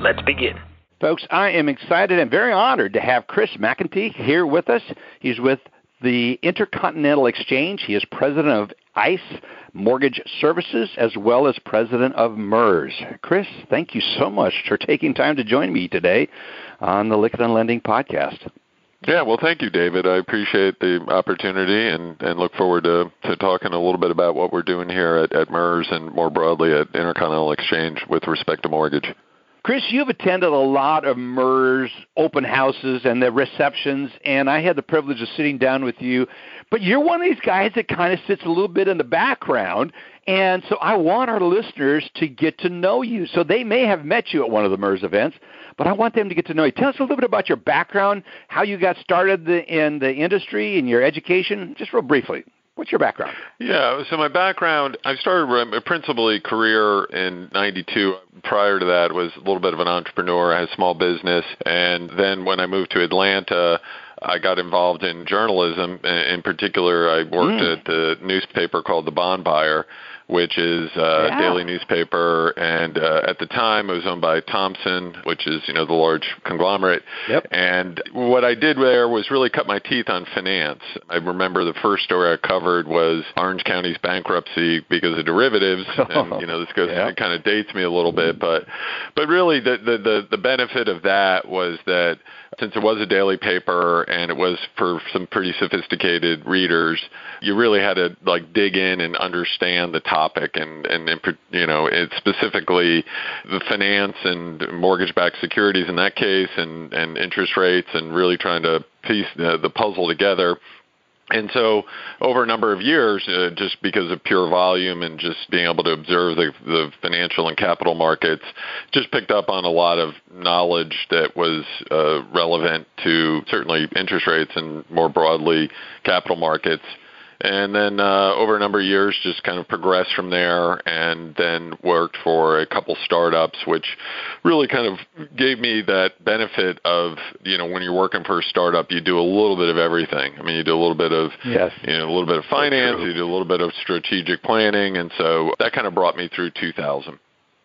Let's begin. Folks, I am excited and very honored to have Chris McEntee here with us. He's with the Intercontinental Exchange. He is president of ICE Mortgage Services as well as president of MERS. Chris, thank you so much for taking time to join me today on the Lykken on Lending podcast. Yeah, well, thank you, David. I appreciate the opportunity and, and look forward to, to talking a little bit about what we're doing here at, at MERS and more broadly at Intercontinental Exchange with respect to mortgage. Chris, you've attended a lot of MERS open houses and the receptions, and I had the privilege of sitting down with you. But you're one of these guys that kind of sits a little bit in the background, and so I want our listeners to get to know you. So they may have met you at one of the MERS events, but I want them to get to know you. Tell us a little bit about your background, how you got started in the industry, and your education, just real briefly. What's your background? Yeah, so my background, I started a principally career in 92. Prior to that was a little bit of an entrepreneur. I had a small business. And then when I moved to Atlanta, I got involved in journalism. In particular, I worked mm. at the newspaper called The Bond Buyer, which is a yeah. daily newspaper, and uh, at the time it was owned by Thomson, which is you know the large conglomerate. Yep. And what I did there was really cut my teeth on finance. I remember the first story I covered was Orange County's bankruptcy because of derivatives, and you know this goes yeah. kind of dates me a little bit, but but really the the the, the benefit of that was that since it was a daily paper and it was for some pretty sophisticated readers, you really had to like dig in and understand the topic and and, and you know it specifically the finance and mortgage-backed securities in that case and and interest rates and really trying to piece the, the puzzle together and so, over a number of years, uh, just because of pure volume and just being able to observe the, the financial and capital markets, just picked up on a lot of knowledge that was uh, relevant to certainly interest rates and more broadly capital markets and then uh, over a number of years just kind of progressed from there and then worked for a couple startups which really kind of gave me that benefit of you know when you're working for a startup you do a little bit of everything. I mean you do a little bit of yes. you know a little bit of finance you do a little bit of strategic planning. And so that kind of brought me through 2000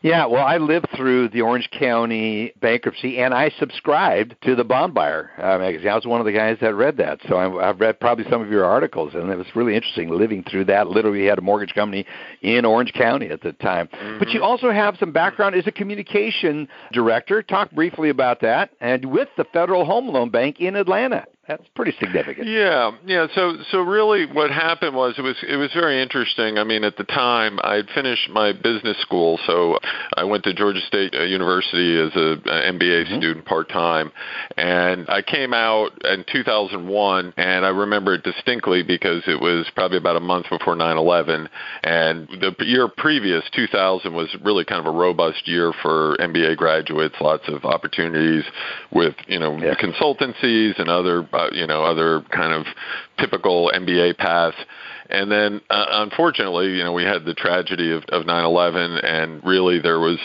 yeah, well, I lived through the Orange County bankruptcy, and I subscribed to the Bond Buyer uh, magazine. I was one of the guys that read that, so I, I've read probably some of your articles, and it was really interesting living through that. Literally, had a mortgage company in Orange County at the time. Mm-hmm. But you also have some background as a communication director. Talk briefly about that, and with the Federal Home Loan Bank in Atlanta that's pretty significant. Yeah, yeah. So, so really, what happened was it was it was very interesting. I mean, at the time, I had finished my business school, so I went to Georgia State uh, University as a, MBA mm-hmm. student part time, and I came out in 2001, and I remember it distinctly because it was probably about a month before 9/11, and the year previous, 2000, was really kind of a robust year for MBA graduates. Lots of opportunities with you know yeah. consultancies and other uh, you know other kind of typical MBA path. And then, uh, unfortunately, you know, we had the tragedy of, of 9/11, and really there was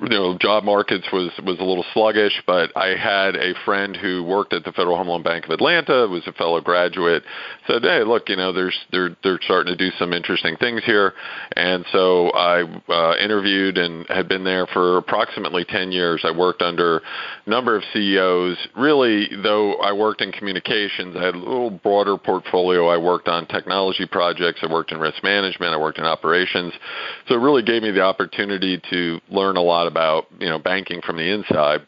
you know, job markets was was a little sluggish, but I had a friend who worked at the Federal Home Loan Bank of Atlanta, was a fellow graduate, said, "Hey, look, you know, there's they're they're starting to do some interesting things here," and so I uh, interviewed and had been there for approximately 10 years. I worked under a number of CEOs. Really, though, I worked in communications. I had a little broader portfolio. I worked on technology projects. I worked in risk management. I worked in operations. So it really gave me the opportunity to learn a lot lot about you know banking from the inside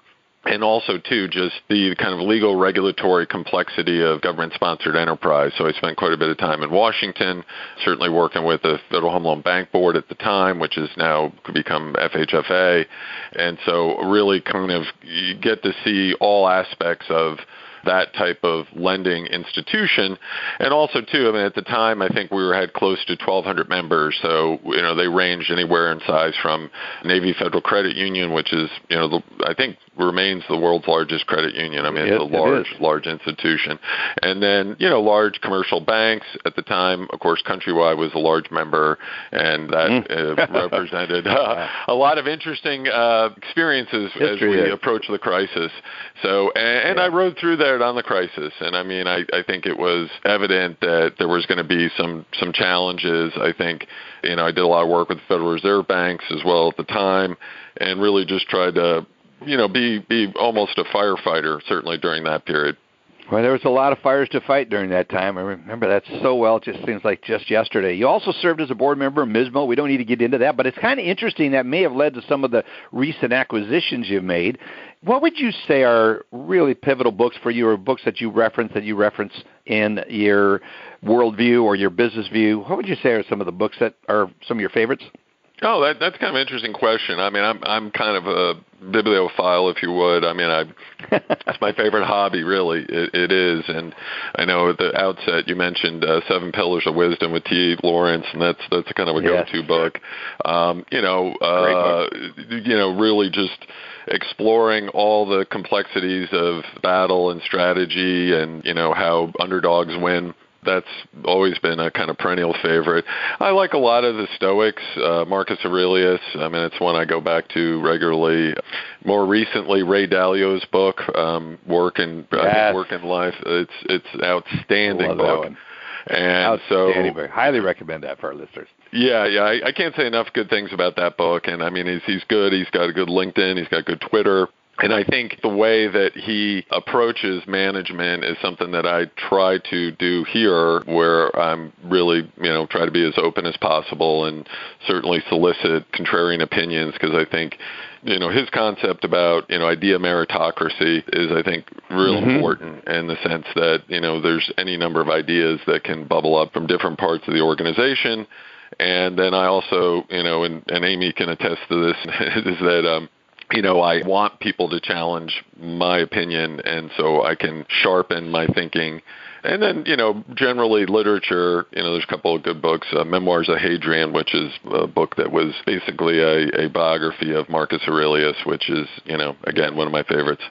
and also too just the kind of legal regulatory complexity of government sponsored enterprise. So i spent quite a bit of time in washington certainly working with the federal home loan bank board at the time which has now become fhfa and so really kind of you get to see all aspects of that type of lending institution. And also, too, I mean, at the time, I think we were had close to 1,200 members. So, you know, they ranged anywhere in size from Navy Federal Credit Union, which is, you know, the, I think remains the world's largest credit union. I mean, it, it's a large, it large institution. And then, you know, large commercial banks at the time, of course, Countrywide was a large member, and that mm. uh, represented uh, a lot of interesting uh, experiences History as we is. approach the crisis. So, and, and Yeah. I rode through that on the crisis, and I mean, I, I think it was evident that there was going to be some some challenges. I think, you know, I did a lot of work with the Federal Reserve banks as well at the time, and really just tried to, you know, be be almost a firefighter certainly during that period. Well, there was a lot of fires to fight during that time. I remember that so well. It just seems like just yesterday. You also served as a board member of Mismo. We don't need to get into that, but it's kind of interesting. That may have led to some of the recent acquisitions you've made. What would you say are really pivotal books for you, or books that you reference that you reference in your worldview or your business view? What would you say are some of the books that are some of your favorites? Oh, that, that's kind of an interesting question. I mean, I'm I'm kind of a bibliophile, if you would. I mean, I it's my favorite hobby, really. It, it is, and I know at the outset you mentioned uh, Seven Pillars of Wisdom with T. Lawrence, and that's that's kind of a Yes. go-to book. Um, you know, uh, you know, really just exploring all the complexities of battle and strategy, and you know how underdogs win that's always been a kind of perennial favorite. I like a lot of the Stoics, uh, Marcus Aurelius. I mean, it's one I go back to regularly. More recently, Ray Dalio's book, um, Work and Yes. think Work and Life. It's it's outstanding Love book. And so, highly recommend that for our listeners. yeah, yeah, I, I can't say enough good things about that book. And I mean, he's he's good. He's got a good LinkedIn. He's got good Twitter. And I think the way that he approaches management is something that I try to do here, where I'm really, you know, try to be as open as possible and certainly solicit contrarian opinions because I think, you know, his concept about, you know, idea meritocracy is, I think, real Mhm. important in the sense that, you know, there's any number of ideas that can bubble up from different parts of the organization. And then I also, you know, and, and Amy can attest to this, is that, um, you know, I want people to challenge my opinion, and so I can sharpen my thinking. And then, you know, generally literature, you know, there's a couple of good books. Uh, Memoirs of Hadrian, which is a book that was basically a, a biography of Marcus Aurelius, which is, you know, again, one of my favorites.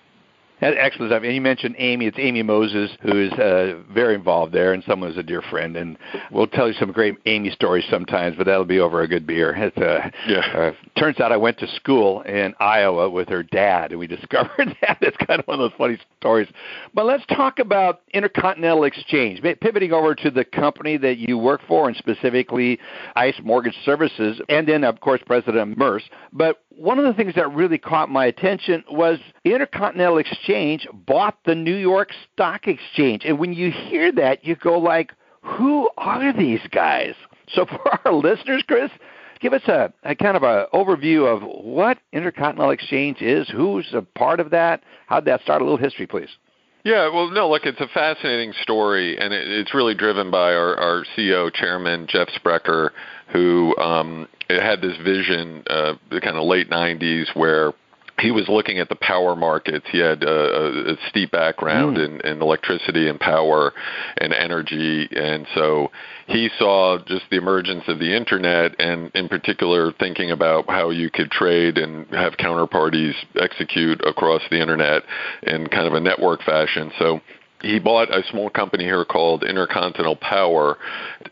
Excellent stuff. And you mentioned Amy. It's Amy Moses, who is uh, very involved there, and someone who's a dear friend. And we'll tell you some great Amy stories sometimes, but that'll be over a good beer. It's, uh, Yeah. uh, turns out I went to school in Iowa with her dad, and we discovered that. It's kind of one of those funny stories. But let's talk about Intercontinental Exchange. Pivoting over to the company that you work for, and specifically ICE Mortgage Services, and then, of course, President MERS. But one of the things that really caught my attention was Intercontinental Exchange bought the New York Stock Exchange. And when you hear that, you go like, who are these guys? So for our listeners, Chris, give us a, a kind of an overview of what Intercontinental Exchange is, who's a part of that, how'd that start? A little history, please. Yeah, well, no, look, it's a fascinating story, and it, it's really driven by our, our CEO, Chairman Jeff Sprecher, who um, had this vision, uh, the kind of late '90s, where he was looking at the power markets. He had a, a, a steep background hmm. in, in electricity and power and energy, and so he saw just the emergence of the internet, and in particular, thinking about how you could trade and have counterparties execute across the internet in kind of a network fashion. So he bought a small company here called Intercontinental Power,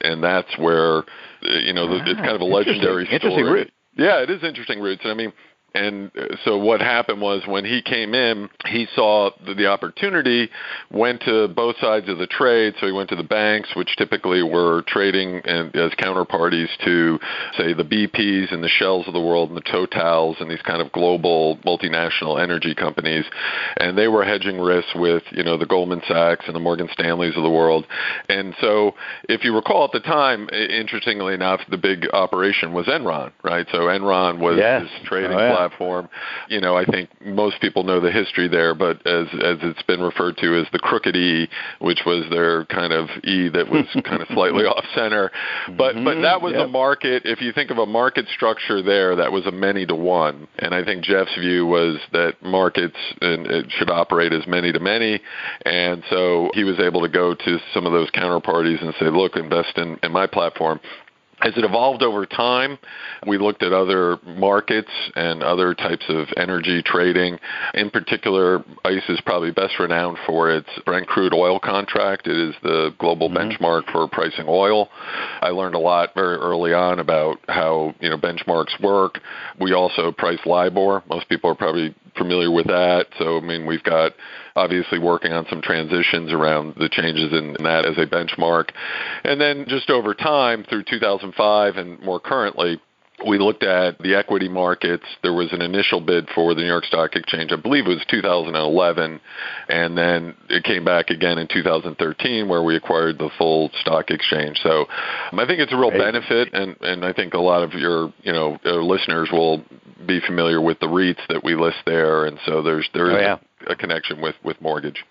and that's where you know the, it's kind of a legendary Interesting- interesting story. route. Yeah, it is interesting roots, and I mean. And uh, so what happened was when he came in, he saw the, the opportunity, went to both sides of the trade. So he went to the banks, which typically were trading and, as counterparties to, say, the BPs and the Shells of the world and the Totals and these kind of global multinational energy companies. And they were hedging risks with, you know, the Goldman Sachs and the Morgan Stanleys of the world. And so if you recall at the time, interestingly enough, the big operation was Enron, right? So Enron was Yes. trading Oh, yeah. Platform. You know, I think most people know the history there, but as as it's been referred to as the crooked E, which was their kind of E that was kind of slightly off center. But mm-hmm, but that was yep. a market. If you think of a market structure there, that was a many to one. And I think Jeff's view was that markets and it should operate as many to many. And so he was able to go to some of those counterparties and say, look, invest in, in my platform. As it evolved over time, we looked at other markets and other types of energy trading. In particular, ICE is probably best renowned for its Brent crude oil contract. It is the global mm-hmm. benchmark for pricing oil. I learned a lot very early on about how you know benchmarks work. We also price LIBOR. Most people are probably familiar with that. So I mean, we've got obviously working on some transitions around the changes in, in that as a benchmark. And then just over time through 2005 and more currently, we looked at the equity markets. There was an initial bid for the New York Stock Exchange. I believe it was 2011, and then it came back again in 2013, where we acquired the full stock exchange. So, I think it's a real benefit, and and I think a lot of your you know uh, listeners will be familiar with the REITs that we list there, and so there's there oh, is oh, yeah. a, a connection with with mortgage.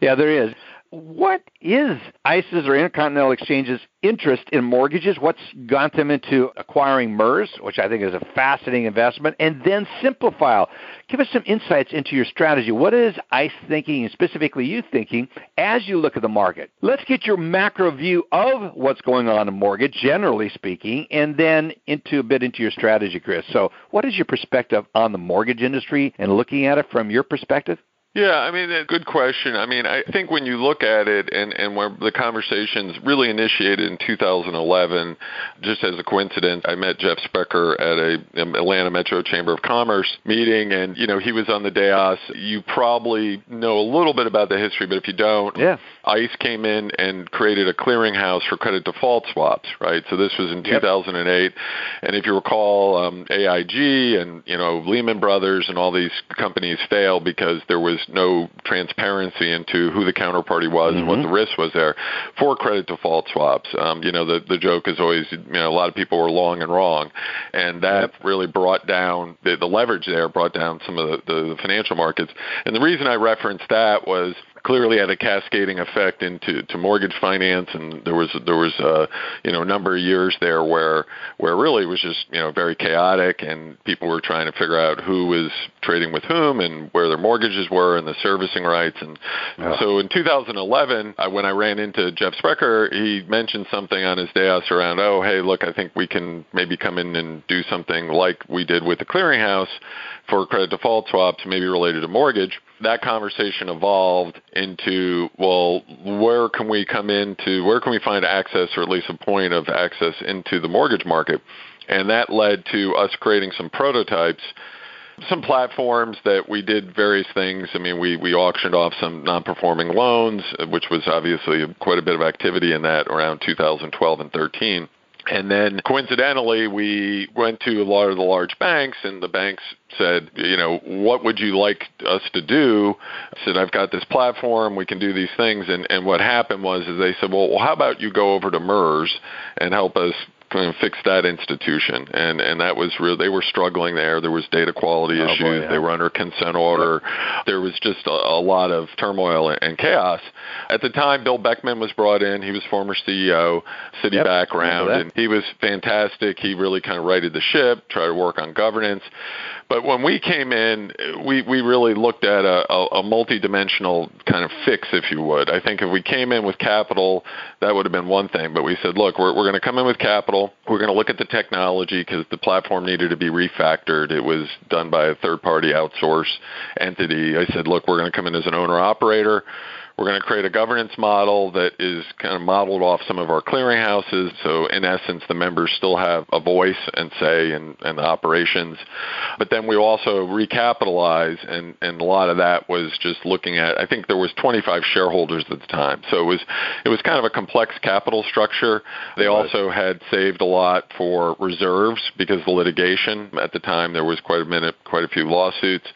Yeah, there is what is ICE's or Intercontinental Exchange's interest in mortgages? What's got them into acquiring MERS, which I think is a fascinating investment, and then Simplifile? Give us some insights into your strategy. What is ICE thinking, and specifically you thinking, as you look at the market? Let's get your macro view of what's going on in mortgage, generally speaking, and then into a bit into your strategy, Chris. So, what is your perspective on the mortgage industry and looking at it from your perspective? Yeah, I mean, good question. I mean, I think when you look at it and, and where the conversations really initiated in 2011, just as a coincidence, I met Jeff Sprecher at a Atlanta Metro Chamber of Commerce meeting, and, you know, he was on the dais. You probably know a little bit about the history, but if you don't, yeah. ICE came in and created a clearinghouse for credit default swaps, right? So this was in yep. 2008. And if you recall, um, AIG and, you know, Lehman Brothers and all these companies failed because there was no transparency into who the counterparty was mm-hmm. and what mm-hmm. the risk was there for credit default swaps. Um, you know, the the joke is always, you know, a lot of people were long and wrong, and that really brought down the, the leverage there, brought down some of the, the financial markets. And the reason I referenced that was clearly had a cascading effect into to mortgage finance, and there was there was a you know number of years there where where really it was just you know very chaotic, and people were trying to figure out who was trading with whom and where their mortgages were and the servicing rights, and yeah. so in 2011, I, when I ran into Jeff Sprecher, he mentioned something on his dais around, oh hey look, I think we can maybe come in and do something like we did with the clearinghouse for credit default swaps, maybe related to mortgage. That conversation evolved into, well, where can we come into, where can we find access or at least a point of access into the mortgage market? And that led to us creating some prototypes some platforms that we did various things. I mean, we, we auctioned off some non-performing loans, which was obviously quite a bit of activity in that around 2012 and 13. And then coincidentally, we went to a lot of the large banks, and the banks said, you know, what would you like us to do? I said, I've got this platform, we can do these things. And, and what happened was is they said, well, well, how about you go over to MERS and help us of fix that institution. And and that was real. They were struggling there. There was data quality oh, issues. Boy, yeah. They were under consent order. Yep. There was just a, a lot of turmoil and chaos. At the time, Bill Beckman was brought in. He was former CEO, Citi yep. background, and he was fantastic. He really kind of righted the ship, tried to work on governance. But when we came in, we, we really looked at a, a, a multi-dimensional kind of fix, if you would. I think if we came in with capital, that would have been one thing. But we said, look, we're, we're going to come in with capital. We're going to look at the technology because the platform needed to be refactored. It was done by a third-party outsource entity. I said, look, we're going to come in as an owner-operator. We're going to create a governance model that is kind of modeled off some of our clearinghouses. So, in essence, the members still have a voice and say in, in the operations. But then we also recapitalize, and, and a lot of that was just looking at. I think there was 25 shareholders at the time, so it was it was kind of a complex capital structure. They also had saved a lot for reserves because the litigation at the time there was quite a minute, quite a few lawsuits.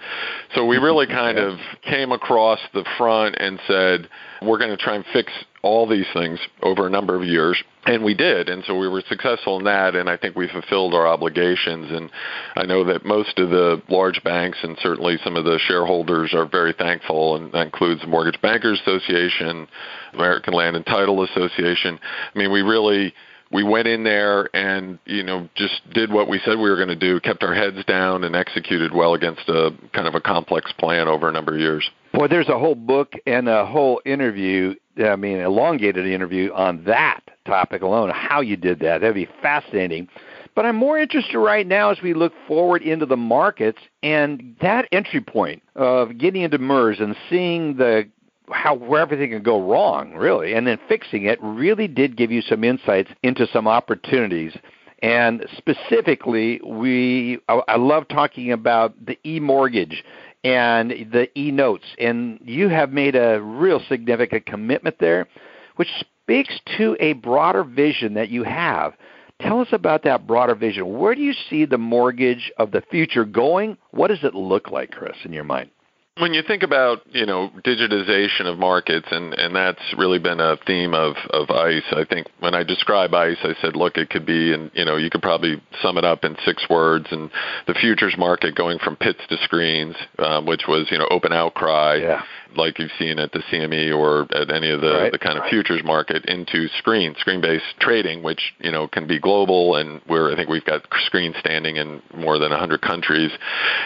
So we really kind of came across the front and said said, we're going to try and fix all these things over a number of years and we did and so we were successful in that and i think we fulfilled our obligations and i know that most of the large banks and certainly some of the shareholders are very thankful and that includes the mortgage bankers association american land and title association. I mean we really we went in there and you know just did what we said we were going to do kept our heads down and executed well against a kind of a complex plan over a number of years Boy, there's a whole book and a whole interview, I mean, elongated interview on that topic alone, how you did that. That'd be fascinating. But I'm more interested right now as we look forward into the markets and that entry point of getting into MERS and seeing the how where everything can go wrong, really, and then fixing it really did give you some insights into some opportunities. And specifically, we I, I love talking about the e-mortgage and the e-notes, and you have made a real significant commitment there, which speaks to a broader vision that you have. Tell us about that broader vision. Where do you see the mortgage of the future going? What does it look like, Chris, in your mind? When you think about you know digitization of markets and and that's really been a theme of of ice i think when i describe ice i said look it could be and you know you could probably sum it up in six words and the futures market going from pits to screens um, which was you know open outcry. Yeah like you've seen at the CME or at any of the, right. the kind of futures market into screen, screen-based trading, which you know can be global, and where I think we've got screen standing in more than 100 countries.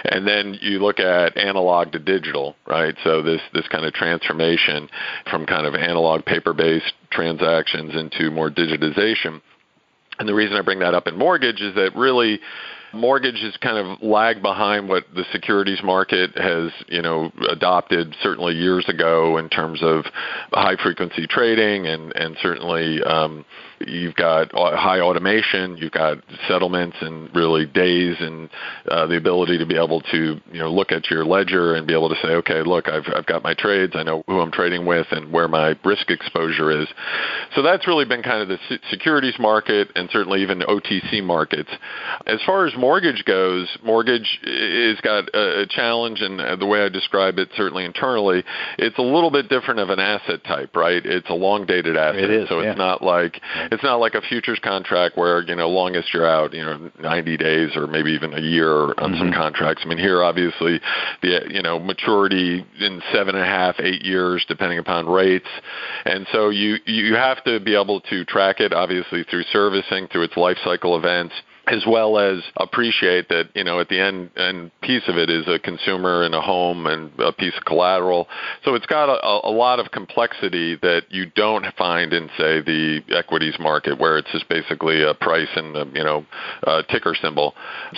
And then you look at analog to digital, right? So this this kind of transformation from kind of analog paper-based transactions into more digitization. And the reason I bring that up in mortgage is that really mortgage has kind of lagged behind what the securities market has, you know, adopted certainly years ago in terms of high frequency trading and and certainly um, you've got high automation, you've got settlements and really days and uh, the ability to be able to you know look at your ledger and be able to say, okay, look, I've I've got my trades, I know who I'm trading with and where my risk exposure is. So that's really been kind of the securities market and certainly even OTC markets. As far as mortgage goes, mortgage is got a, a challenge, and the way I describe it, certainly internally, it's a little bit different of an asset type, right? It's a long dated asset, it is, so yeah. it's not like it's not like a futures contract where you know longest you're out, you know, 90 days or maybe even a year on mm-hmm. some contracts. I mean, here obviously the you know maturity in seven and a half, eight years, depending upon rates, and so you you have to be able to track it obviously through servicing, through its life cycle events as well as appreciate that you know at the end and piece of it is a consumer and a home and a piece of collateral. So it's got a, a lot of complexity that you don't find in say the equities market where it's just basically a price and a, you know a ticker symbol.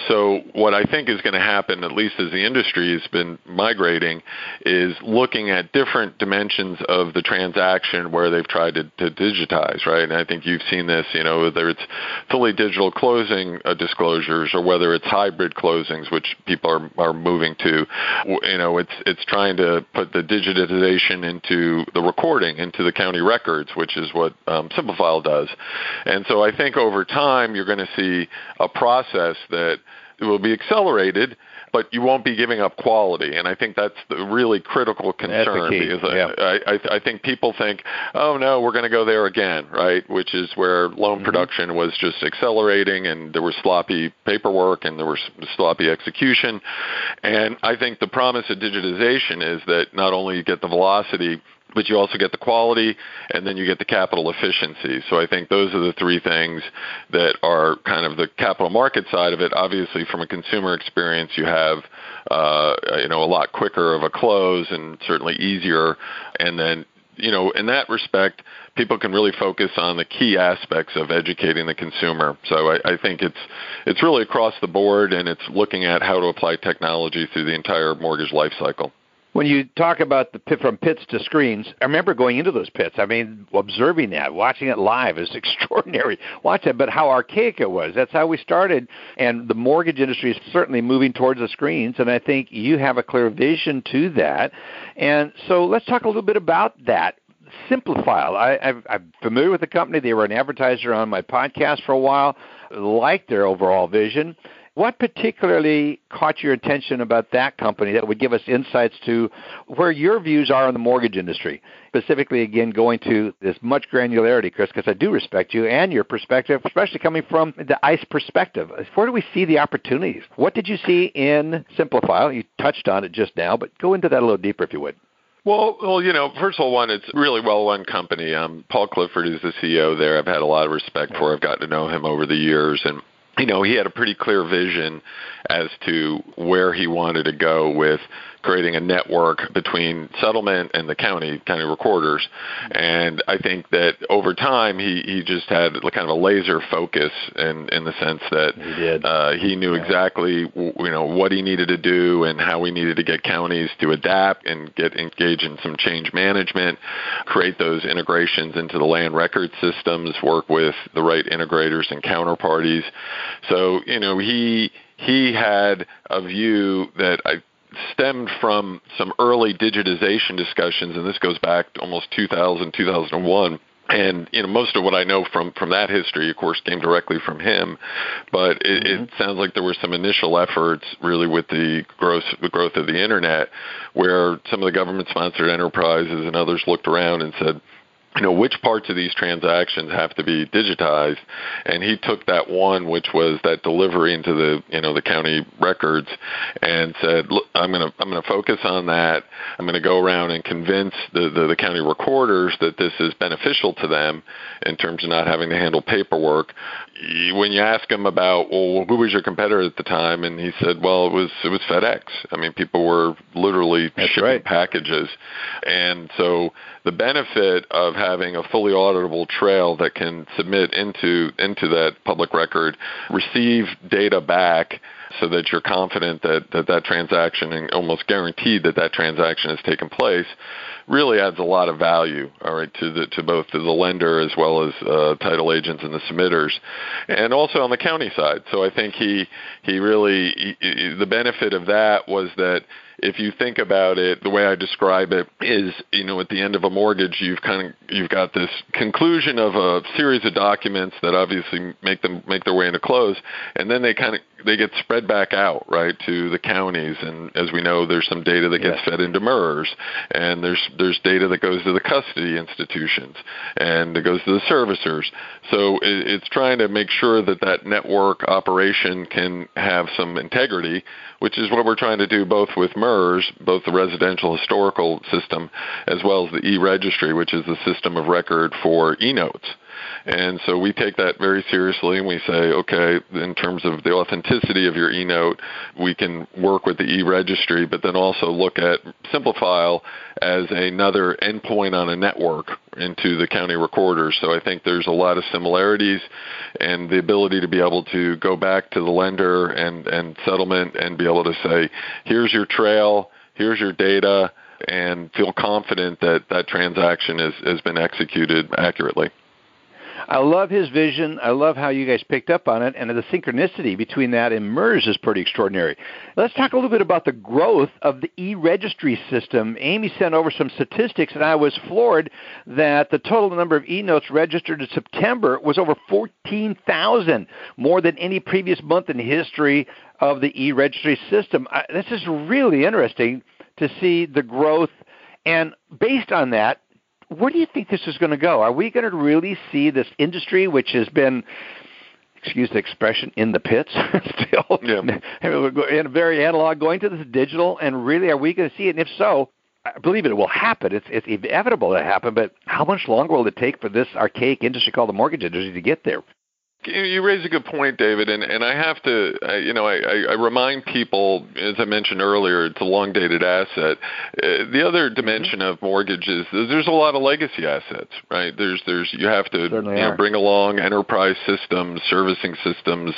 So what i think is going to happen at least as the industry has been migrating is looking at different dimensions of the transaction where they've tried to, to digitize right? And i think you've seen this you know whether it's fully digital closing uh, disclosures or whether it's hybrid closings, which people are, are moving to. You know, it's it's trying to put the digitization into the recording, into the county records, which is what um, Simplifile does. And so I think over time you're going to see a process that will be accelerated but you won't be giving up quality. And I think that's the really critical concern because yeah. I, I, I think people think, oh no, we're going to go there again, right? Which is where loan mm-hmm. production was just accelerating, and there was sloppy paperwork and there was sloppy execution. And I think the promise of digitization is that not only you get the velocity but you also get the quality and then you get the capital efficiency. So I think those are the three things that are kind of the capital market side of it. Obviously, from a consumer experience, you have uh, you know a lot quicker of a close and certainly easier. And then you know in that respect, people can really focus on the key aspects of educating the consumer. So I, I think it's it's really across the board, and it's looking at how to apply technology through the entire mortgage life cycle. When you talk about the pit from pits to screens, I remember going into those pits. I mean, observing that, watching it live is extraordinary. Watch that, but how archaic it was. That's how we started. And the mortgage industry is certainly moving towards the screens, and I think you have a clear vision to that. And so let's talk a little bit about that. Simplifile. I, I'm familiar with the company. They were an advertiser on my podcast for a while. Like their overall vision What particularly caught your attention about that company that would give us insights to where your views are on the mortgage industry? Specifically, again, going to this much granularity, Chris, because I do respect you and your perspective, especially coming from the ICE perspective. Where do we see the opportunities? What did you see in Simplifile? You touched on it just now, but go into that a little deeper if you would. Well, well, you know, first of all, one, it's really well-run company. Um, Paul Clifford is the CEO there. I've had a lot of respect for. I've gotten to know him over the years, and you know, he had a pretty clear vision as to where he wanted to go with creating a network between settlement and the county county recorders. And I think that over time he, he just had kind of a laser focus in in the sense that he did. Uh, he knew yeah. exactly you know what he needed to do and how we needed to get counties to adapt and get engaged in some change management, create those integrations into the land record systems, work with the right integrators and counterparties. So you know he he had a view that I stemmed from some early digitization discussions, and this goes back almost 2000, 2001 and you know most of what I know from from that history, of course, came directly from him. But it, mm-hmm. it sounds like there were some initial efforts, really, with the growth the growth of the internet, where some of the government-sponsored enterprises and others looked around and said, you know which parts of these transactions have to be digitized? And he took that one which was that delivery into the you know the county records and said look i'm going to i'm going to focus on that. I'm going to go around and convince the, the the county recorders that this is beneficial to them in terms of not having to handle paperwork. When you ask him about well who was your competitor at the time? And he said well it was it was FedEx. I mean people were literally That's shipping right. packages. And so the benefit of having a fully auditable trail that can submit into into that public record, receive data back so that you're confident that that, that transaction and almost guaranteed that that transaction has taken place really adds a lot of value all right to the to both to the lender as well as uh, title agents and the submitters and also on the county side. So i think he he really he, the benefit of that was that if you think about it, the way I describe it is, you know, at the end of a mortgage, you've kind of you've got this conclusion of a series of documents that obviously make them make their way into close, and then they kind of they get spread back out right to the counties, and as we know, there's some data that gets fed into MERS, and there's there's data that goes to the custody institutions, and it goes to the servicers. So it, it's trying to make sure that that network operation can have some integrity, which is what we're trying to do both with MERS, both the residential historical system, as well as the e-registry, which is the system of record for e-notes. And so we take that very seriously and we say, okay, in terms of the authenticity of your e-note, we can work with the e-registry, but then also look at Simplifile as another endpoint on a network into the county recorders. So I think there's a lot of similarities and the ability to be able to go back to the lender and, and settlement and be able to say, here's your trail, here's your data, and feel confident that that transaction has, has been executed accurately. I love his vision. I love how you guys picked up on it, and the synchronicity between that and MERS is pretty extraordinary. Let's talk a little bit about the growth of the e-registry system. Amy sent over some statistics, and I was floored that the total number of e-notes registered in September was over 14,000, more than any previous month in history of the e-registry system. I, this is really interesting to see the growth. And based on that, where do you think this is going to go? Are we going to really see this industry, which has been, excuse the expression, in the pits still, yeah. in a very analog, going to this digital, and really, are we going to see it? And if so, I believe it will happen. It's it's inevitable to happen. But how much longer will it take for this archaic industry called the mortgage industry to get there? You raise a good point, David, and, and I have to, I, you know, I, I remind people, as I mentioned earlier, it's a long dated asset. Uh, the other mm-hmm. dimension mm-hmm. of mortgages is there's a lot of legacy assets, right? There's, there's, you have to you know, bring along enterprise systems, servicing systems,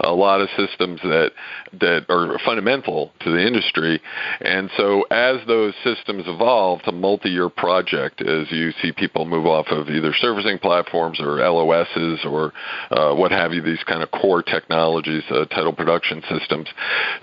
a lot of systems that that are fundamental to the industry, and so as those systems evolve to multi-year project, as you see people move off of either servicing platforms or LOSs or uh, what have you, these kind of core technologies, uh, title production systems.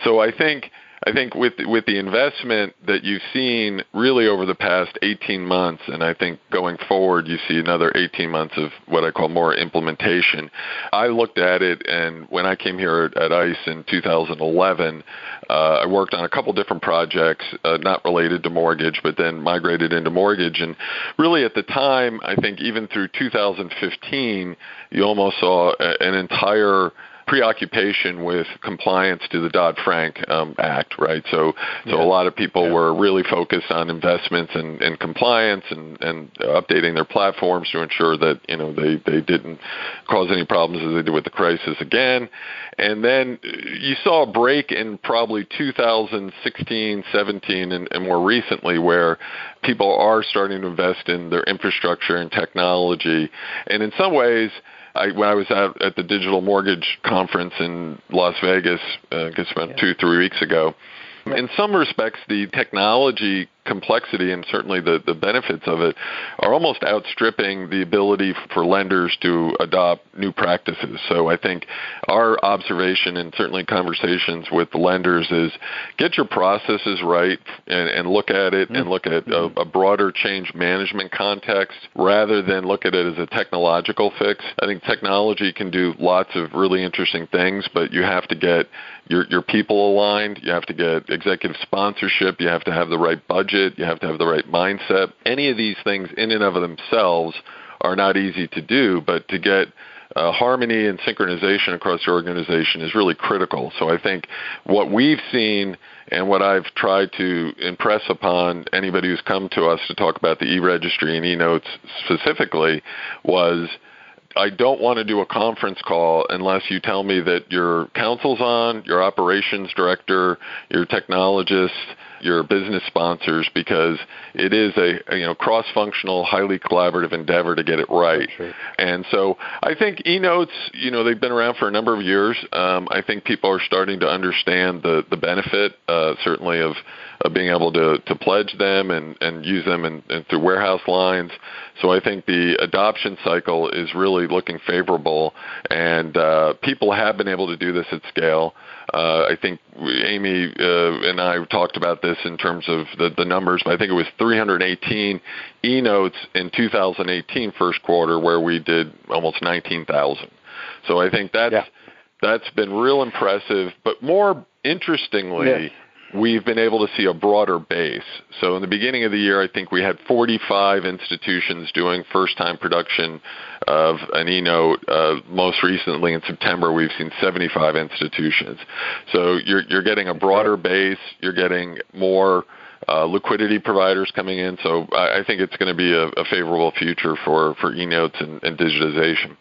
So I think I think with with the investment that you've seen really over the past 18 months, and I think going forward, you see another 18 months of what I call more implementation. I looked at it, and when I came here at, at ICE in 2011, uh, I worked on a couple different projects, uh, not related to mortgage, but then migrated into mortgage. And really, at the time, I think even through 2015, you almost saw a, an entire preoccupation with compliance to the Dodd Frank um, Act, right? So, so yeah. a lot of people yeah. were really focused on investments and, and compliance and, and updating their platforms to ensure that you know they, they didn't cause any problems as they did with the crisis again. And then you saw a break in probably 2016, 17, and, and more recently where people are starting to invest in their infrastructure and technology. And in some ways, I, when I was out at the digital mortgage conference in Las Vegas, uh, I guess about yeah. two, three weeks ago, in some respects, the technology complexity and certainly the, the benefits of it are almost outstripping the ability for lenders to adopt new practices. So I think our observation and certainly conversations with the lenders is get your processes right and, and look at it mm-hmm. and look at a, a, broader change management context rather than look at it as a technological fix. I think technology can do lots of really interesting things, but you have to get your, your people aligned. You have to get executive sponsorship. You have to have the right budget budget, you have to have the right mindset. Any of these things in and of themselves are not easy to do, but to get uh, harmony and synchronization across the organization is really critical. So I think what we've seen and what I've tried to impress upon anybody who's come to us to talk about the e-registry and e-notes specifically was I don't want to do a conference call unless you tell me that your counsel's on, your operations director, your technologist, your business sponsors because it is a, you know cross-functional, highly collaborative endeavor to get it right. And so I think e-notes, you know, they've been around for a number of years. Um, I think people are starting to understand the the benefit, uh, certainly of of being able to, to pledge them and, and use them in, in through warehouse lines. So I think the adoption cycle is really looking favorable, and uh, people have been able to do this at scale. Uh, I think Amy uh, and I talked about this in terms of the, the numbers, but I think it was 318 e-notes in 2018 first quarter, where we did almost 19,000. So I think that's yeah. that's been real impressive. But more interestingly. Yes we've been able to see a broader base. So in the beginning of the year, I think we had 45 institutions doing first-time production of an e-note. Uh, most recently, in September, we've seen 75 institutions. So you're you're getting a broader base. You're getting more. Uh, liquidity providers coming in, so I, I think it's going to be a, a, favorable future for, for e-notes and, and digitization.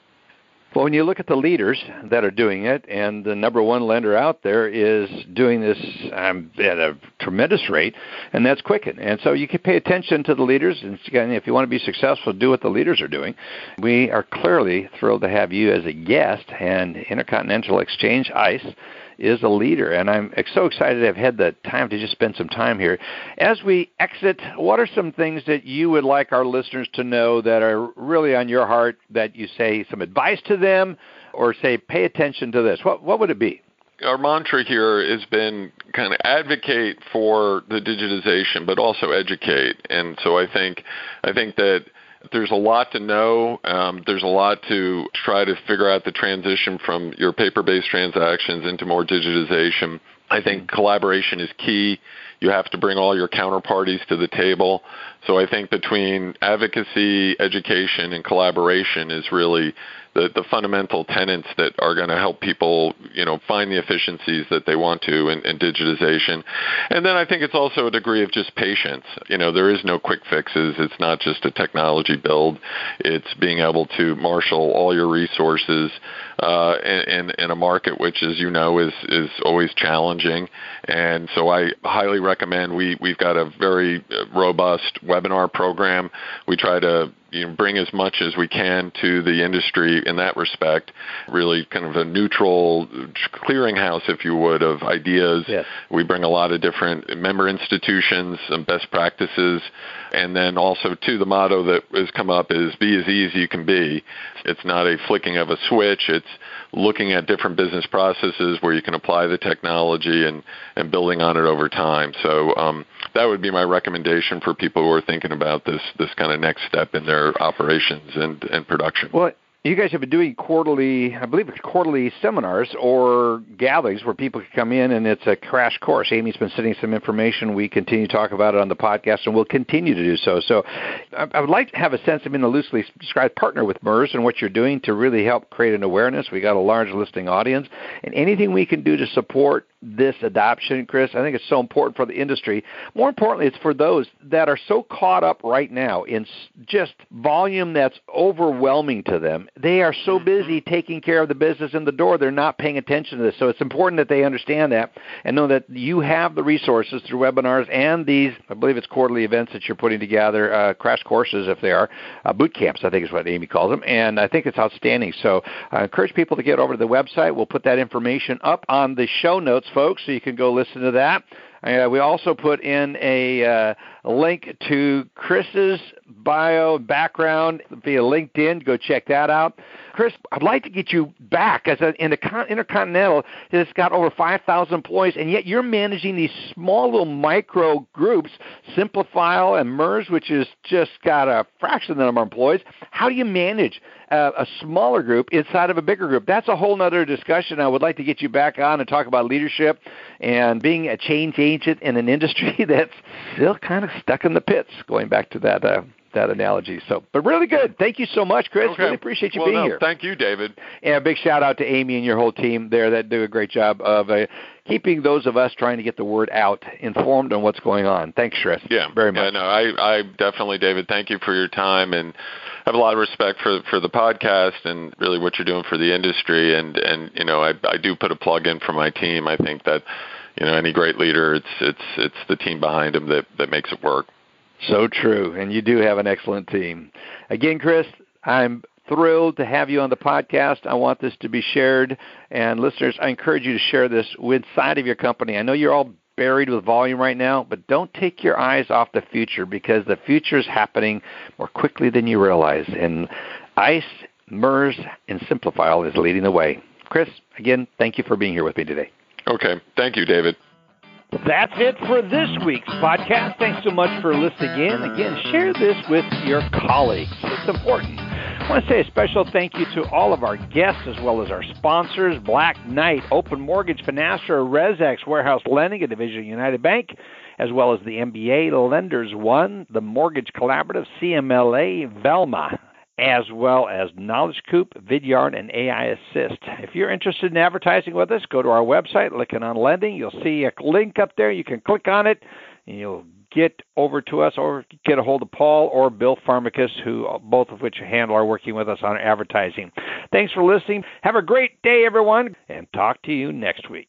Well, when you look at the leaders that are doing it, and the number one lender out there is doing this um, at a tremendous rate, and that's Quicken. And so you can pay attention to the leaders, and if you want to be successful, do what the leaders are doing. We are clearly thrilled to have you as a guest and Intercontinental Exchange ICE is a leader, and I'm so excited have had the time to just spend some time here. As we exit, what are some things that you would like our listeners to know that are really on your heart that you say some advice to them or say pay attention to this? What, what would it be? Our mantra here has been kind of advocate for the digitization, but also educate. And so I think I think that there's a lot to know. Um, there's a lot to try to figure out the transition from your paper-based transactions into more digitization. I think collaboration is key. You have to bring all your counterparties to the table. So I think between advocacy, education, and collaboration is really the, the fundamental tenets that are going to help people, you know, find the efficiencies that they want to in, in digitization. And then I think it's also a degree of just patience. You know, there is no quick fixes. It's not just a technology build. It's being able to marshal all your resources uh, in, in a market which, as you know, is is always challenging. And so I highly recommend we we've got a very robust webinar program. We try to you know, bring as much as we can to the industry in that respect. Really, kind of a neutral clearinghouse, if you would, of ideas. Yes. We bring a lot of different member institutions, some best practices, and then also too the motto that has come up is be as easy as you can be. It's not a flicking of a switch. It's looking at different business processes where you can apply the technology and and building on it over time. So um, that would be my recommendation for people who are thinking about this this kind of next step in their operations and and production. Well, you guys have been doing quarterly, I believe it's quarterly seminars or gatherings where people can come in and it's a crash course. Amy's been sending some information. We continue to talk about it on the podcast and we'll continue to do so. So I would like to have a sense of, in a loosely described partner with MERS and what you're doing to really help create an awareness. We got a large listening audience and anything we can do to support this adoption, Chris. I think it's so important for the industry. More importantly, it's for those that are so caught up right now in just volume that's overwhelming to them. They are so mm-hmm. busy taking care of the business in the door, they're not paying attention to this. So it's important that they understand that and know that you have the resources through webinars and these, I believe it's quarterly events that you're putting together, uh, crash courses if they are, uh, boot camps, I think is what Amy calls them. And I think it's outstanding. So I encourage people to get over to the website. We'll put that information up on the show notes folks, so you can go listen to that. Uh, we also put in a, uh, a link to Chris's bio background via LinkedIn. Go check that out. Chris, I'd like to get you back as a, in the con- Intercontinental. It's got over 5,000 employees, and yet you're managing these small little micro groups, Simplifile and MERS, which has just got a fraction of the number of employees. How do you manage uh, a smaller group inside of a bigger group? That's a whole other discussion. I would like to get you back on and talk about leadership and being a change agent in an industry that's still kind of stuck in the pits. Going back to that. Uh, that analogy. So, but really good. Thank you so much, Chris. Okay. Really appreciate you well, being no, here. Thank you, David. And a big shout out to Amy and your whole team there that do a great job of uh, keeping those of us trying to get the word out informed on what's going on. Thanks, Chris. Yeah, very much. Yeah, no, I, I definitely, David. Thank you for your time and have a lot of respect for for the podcast and really what you're doing for the industry. And and you know, I I do put a plug in for my team. I think that you know any great leader, it's it's it's the team behind him that that makes it work. So true, and you do have an excellent team. Again, Chris, I'm thrilled to have you on the podcast. I want this to be shared, and listeners, I encourage you to share this inside of your company. I know you're all buried with volume right now, but don't take your eyes off the future because the future is happening more quickly than you realize. And ICE, MERS, and Simplifile is leading the way. Chris, again, thank you for being here with me today. Okay. Thank you, David. That's it for this week's podcast. Thanks so much for listening in. Again, share this with your colleagues. It's important. I want to say a special thank you to all of our guests as well as our sponsors Black Knight, Open Mortgage, Finastra, ResX, Warehouse Lending, a division of United Bank, as well as the MBA Lenders One, the Mortgage Collaborative, CMLA, Velma, as well as Knowledge Coop, Vidyard, and AI Assist. If you're interested in advertising with us, go to our website, Lykken on Lending. You'll see a link up there. You can click on it, and you'll get over to us or get a hold of Paul or Bill Pharmacus, who both of which handle are working with us on advertising. Thanks for listening. Have a great day, everyone, and talk to you next week.